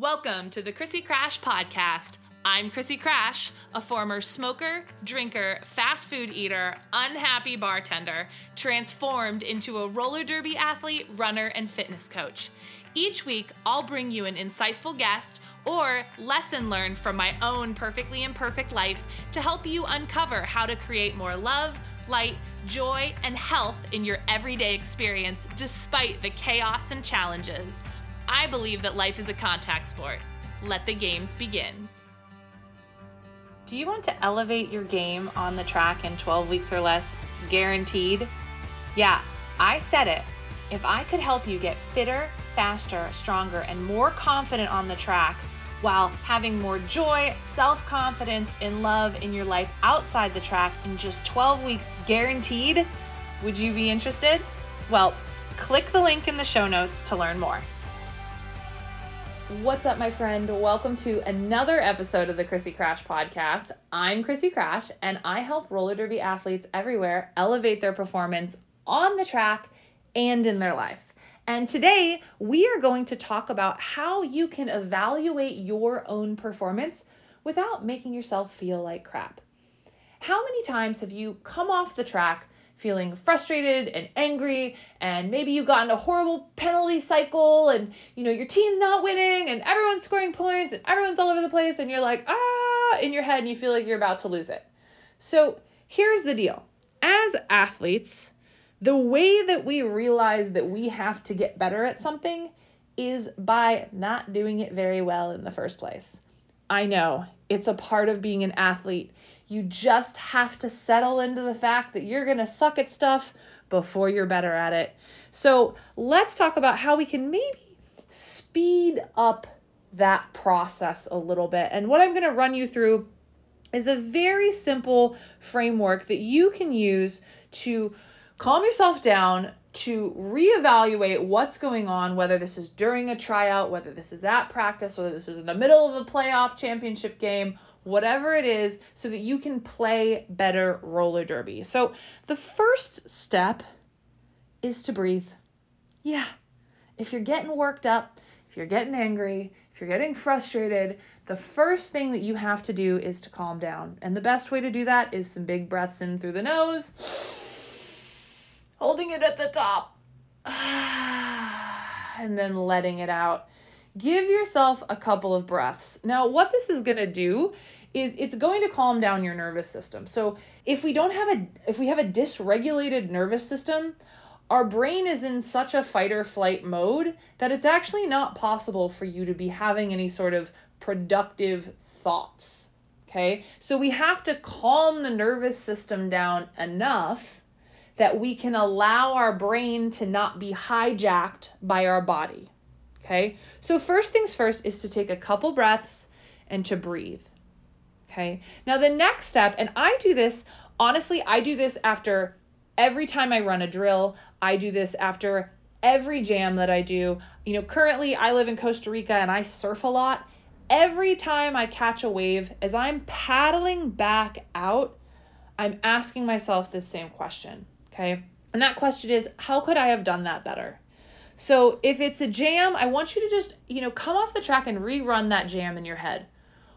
Welcome to the Krissy Krash Podcast. I'm Krissy Krash, a former smoker, drinker, fast food eater, unhappy bartender, transformed into a roller derby athlete, runner, and fitness coach. Each week, I'll bring you an insightful guest or lesson learned from my own perfectly imperfect life to help you uncover how to create more love, light, joy, and health in your everyday experience despite the chaos and challenges. I believe that life is a contact sport. Let the games begin. Do you want to elevate your game on the track in 12 weeks or less? Guaranteed? Yeah, I said it. If I could help you get fitter, faster, stronger, and more confident on the track while having more joy, self confidence, and love in your life outside the track in just 12 weeks, guaranteed, would you be interested? Well, click the link in the show notes to learn more. What's up, my friend? Welcome to another episode of the Krissy Krash podcast. I'm Krissy Krash, and I help roller derby athletes everywhere elevate their performance on the track and in their life. And today we are going to talk about how you can evaluate your own performance without making yourself feel like crap. How many times have you come off the track feeling frustrated and angry and maybe you got in a horrible penalty cycle and you know your team's not winning and everyone's scoring points and everyone's all over the place and you're like ah in your head and you feel like you're about to lose it. So here's the deal. As athletes, the way that we realize that we have to get better at something is by not doing it very well in the first place. I know it's a part of being an athlete. You just have to settle into the fact that you're going to suck at stuff before you're better at it. So, let's talk about how we can maybe speed up that process a little bit. And what I'm going to run you through is a very simple framework that you can use to calm yourself down, to reevaluate what's going on, whether this is during a tryout, whether this is at practice, whether this is in the middle of a playoff championship game, whatever it is, so that you can play better roller derby. So, the first step is to breathe. Yeah, if you're getting worked up, if you're getting angry, if you're getting frustrated, the first thing that you have to do is to calm down. And the best way to do that is some big breaths in through the nose, holding it at the top, and then letting it out give yourself a couple of breaths. Now, what this is going to do is it's going to calm down your nervous system. So, if we don't have a if we have a dysregulated nervous system, our brain is in such a fight or flight mode that it's actually not possible for you to be having any sort of productive thoughts. Okay? So, we have to calm the nervous system down enough that we can allow our brain to not be hijacked by our body. Okay, so first things first is to take a couple breaths and to breathe. Okay, now the next step, and I do this, honestly, I do this after every time I run a drill, I do this after every jam that I do. You know, currently I live in Costa Rica and I surf a lot. Every time I catch a wave, as I'm paddling back out, I'm asking myself this same question. Okay, and that question is, how could I have done that better? So if it's a jam, I want you to just, you know, come off the track and rerun that jam in your head.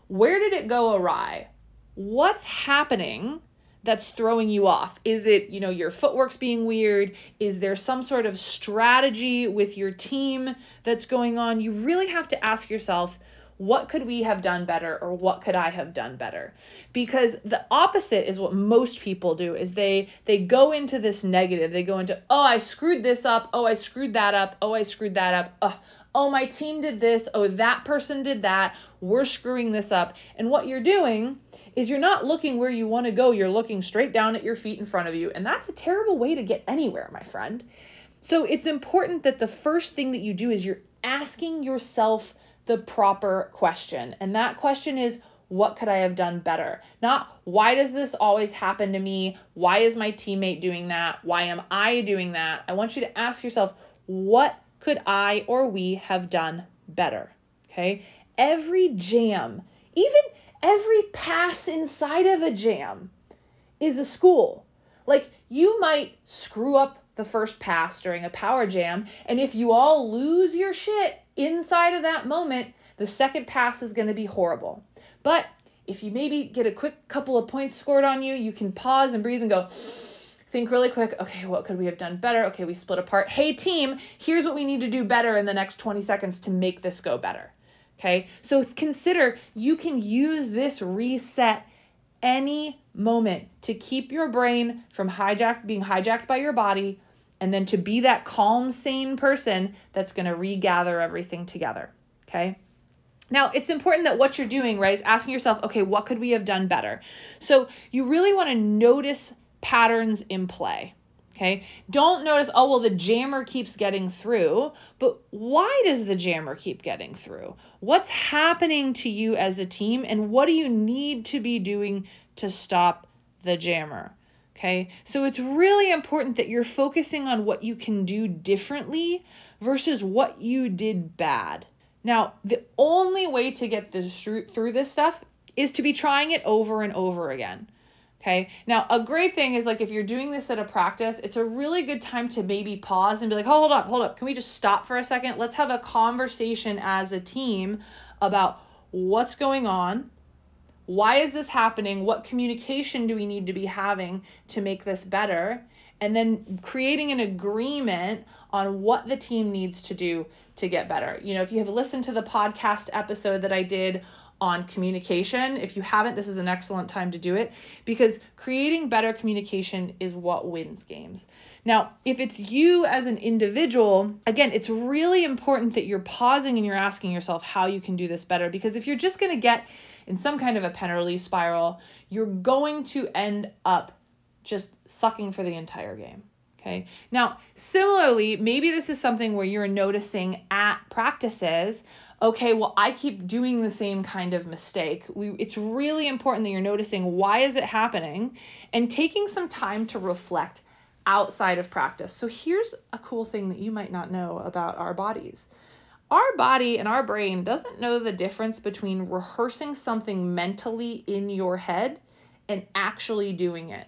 Where did it go awry? What's happening that's throwing you off? Is it, you know, your footwork's being weird? Is there some sort of strategy with your team that's going on? You really have to ask yourself, what could we have done better or what could i have done better? Because the opposite is what most people do is they they go into this negative. They go into oh i screwed this up. Oh i screwed that up. Oh i screwed that up. Oh, oh my team did this. Oh that person did that. We're screwing this up. And what you're doing is you're not looking where you want to go. You're looking straight down at your feet in front of you. And that's a terrible way to get anywhere my friend. So it's important that the first thing that you do is you're asking yourself the proper question. And that question is, what could I have done better? Not why does this always happen to me? Why is my teammate doing that? Why am I doing that? I want you to ask yourself, what could I or we have done better? Okay? Every jam, even every pass inside of a jam is a school. Like you might screw up the first pass during a power jam, and if you all lose your shit inside of that moment, the second pass is going to be horrible. But if you maybe get a quick couple of points scored on you, you can pause and breathe and go, think really quick, okay, what could we have done better? Okay, we split apart. Hey, team, here's what we need to do better in the next 20 seconds to make this go better. Okay, so consider you can use this reset any moment to keep your brain from hijacked being hijacked by your body and then to be that calm sane person that's going to regather everything together okay? Now it's important that what you're doing right is asking yourself okay what could we have done better? So you really want to notice patterns in play okay? Don't notice oh well the jammer keeps getting through but why does the jammer keep getting through? What's happening to you as a team and what do you need to be doing to stop the jammer. Okay, so it's really important that you're focusing on what you can do differently versus what you did bad. Now, the only way to get this through this stuff is to be trying it over and over again. Okay. Now, a great thing is like if you're doing this at a practice, it's a really good time to maybe pause and be like, oh, hold up, hold up. Can we just stop for a second? Let's have a conversation as a team about what's going on, why is this happening? What communication do we need to be having to make this better? And then creating an agreement on what the team needs to do to get better. You know, if you have listened to the podcast episode that I did on communication, if you haven't, this is an excellent time to do it because creating better communication is what wins games. Now, if it's you as an individual, again, it's really important that you're pausing and you're asking yourself how you can do this better because if you're just going to get in some kind of a penalty spiral, you're going to end up just sucking for the entire game. Okay. Now, similarly, maybe this is something where you're noticing at practices, okay, well, I keep doing the same kind of mistake. We, it's really important that you're noticing why is it happening and taking some time to reflect outside of practice. So here's a cool thing that you might not know about our bodies our body and our brain doesn't know the difference between rehearsing something mentally in your head and actually doing it.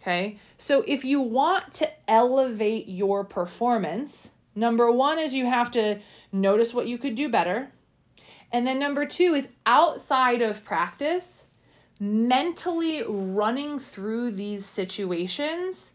Okay? So if you want to elevate your performance, number 1 is you have to notice what you could do better. And then number 2 is outside of practice, mentally running through these situations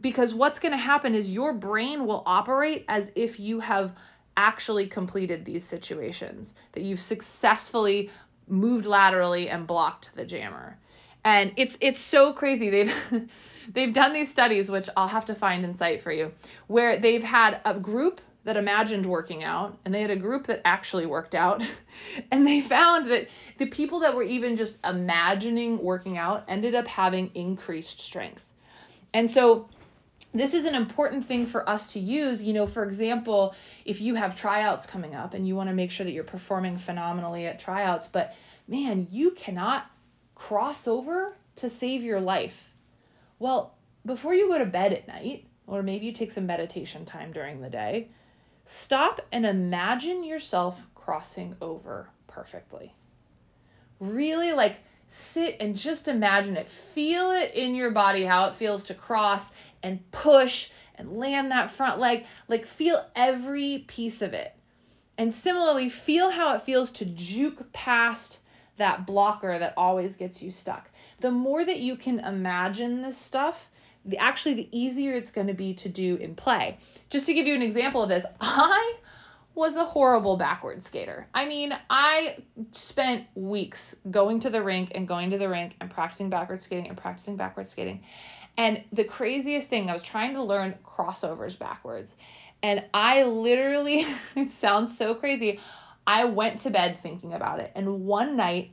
because what's going to happen is your brain will operate as if you have actually completed these situations, that you've successfully moved laterally and blocked the jammer. And it's it's so crazy. They've they've done these studies, which I'll have to find in cite for you, where they've had a group that imagined working out and they had a group that actually worked out and they found that the people that were even just imagining working out ended up having increased strength. And so this is an important thing for us to use. You know, for example, if you have tryouts coming up and you want to make sure that you're performing phenomenally at tryouts, but man, you cannot cross over to save your life. Well, before you go to bed at night, or maybe you take some meditation time during the day, stop and imagine yourself crossing over perfectly. Really like sit and just imagine it. Feel it in your body how it feels to cross and push and land that front leg. Like feel every piece of it. And similarly, feel how it feels to juke past that blocker that always gets you stuck. The more that you can imagine this stuff, the actually the easier it's going to be to do in play. Just to give you an example of this, I was a horrible backward skater. I mean, I spent weeks going to the rink and going to the rink and practicing backward skating and practicing backward skating. And the craziest thing, I was trying to learn crossovers backwards. And I literally, it sounds so crazy, I went to bed thinking about it. And one night,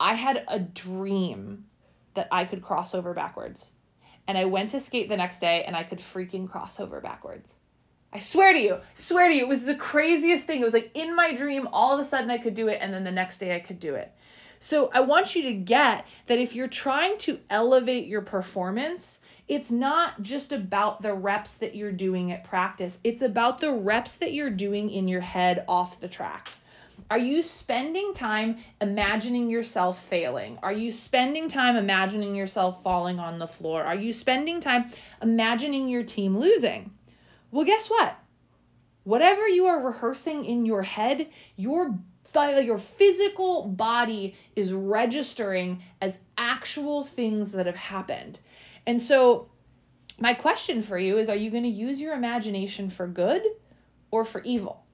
I had a dream that I could cross over backwards. And I went to skate the next day and I could freaking cross over backwards. I swear to you, swear to you, it was the craziest thing. It was like in my dream, all of a sudden I could do it, and then the next day I could do it. So I want you to get that if you're trying to elevate your performance, it's not just about the reps that you're doing at practice, it's about the reps that you're doing in your head off the track. Are you spending time imagining yourself failing? Are you spending time imagining yourself falling on the floor? Are you spending time imagining your team losing? Well, guess what? Whatever you are rehearsing in your head, your your physical body is registering as actual things that have happened. And so, my question for you is are you going to use your imagination for good or for evil?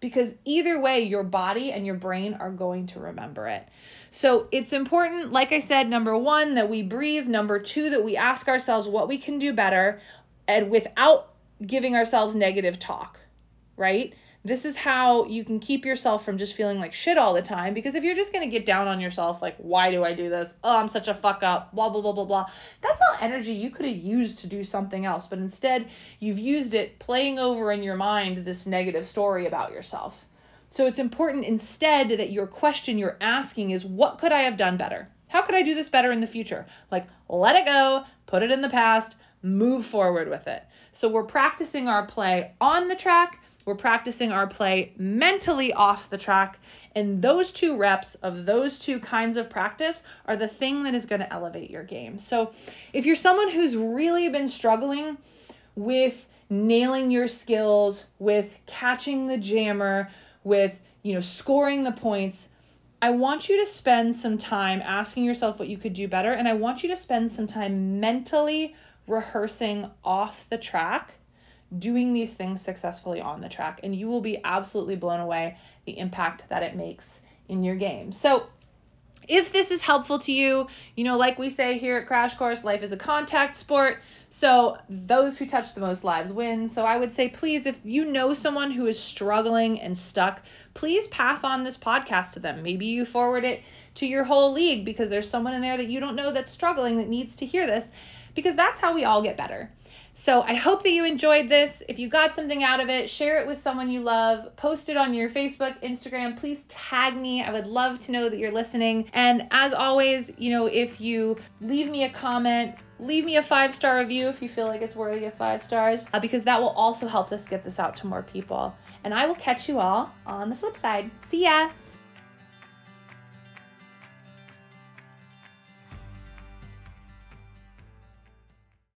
Because either way, your body and your brain are going to remember it. So it's important, like I said, number one, that we breathe. Number two, that we ask ourselves what we can do better and without giving ourselves negative talk, right? This is how you can keep yourself from just feeling like shit all the time. Because if you're just going to get down on yourself, like, why do I do this? Oh, I'm such a fuck up, blah, blah, blah, blah, blah. That's all energy you could have used to do something else. But instead, you've used it playing over in your mind this negative story about yourself. So it's important instead that your question you're asking is, what could I have done better? How could I do this better in the future? Like, let it go, put it in the past, move forward with it. So we're practicing our play on the track we're practicing our play mentally off the track. And those two reps of those two kinds of practice are the thing that is going to elevate your game. So if you're someone who's really been struggling with nailing your skills, with catching the jammer, with, you know, scoring the points, I want you to spend some time asking yourself what you could do better. And I want you to spend some time mentally rehearsing off the track doing these things successfully on the track, and you will be absolutely blown away the impact that it makes in your game. So, if this is helpful to you, you know, like we say here at Krash Course, life is a contact sport. So, those who touch the most lives win. So, I would say, please, if you know someone who is struggling and stuck, please pass on this podcast to them. Maybe you forward it to your whole league because there's someone in there that you don't know that's struggling that needs to hear this because that's how we all get better. So I hope that you enjoyed this. If you got something out of it, share it with someone you love. Post it on your Facebook, Instagram. Please tag me. I would love to know that you're listening. And as always, you know, if you leave me a comment, leave me a five star review if you feel like it's worthy of five stars, uh, because that will also help us get this out to more people. And I will catch you all on the flip side. See ya!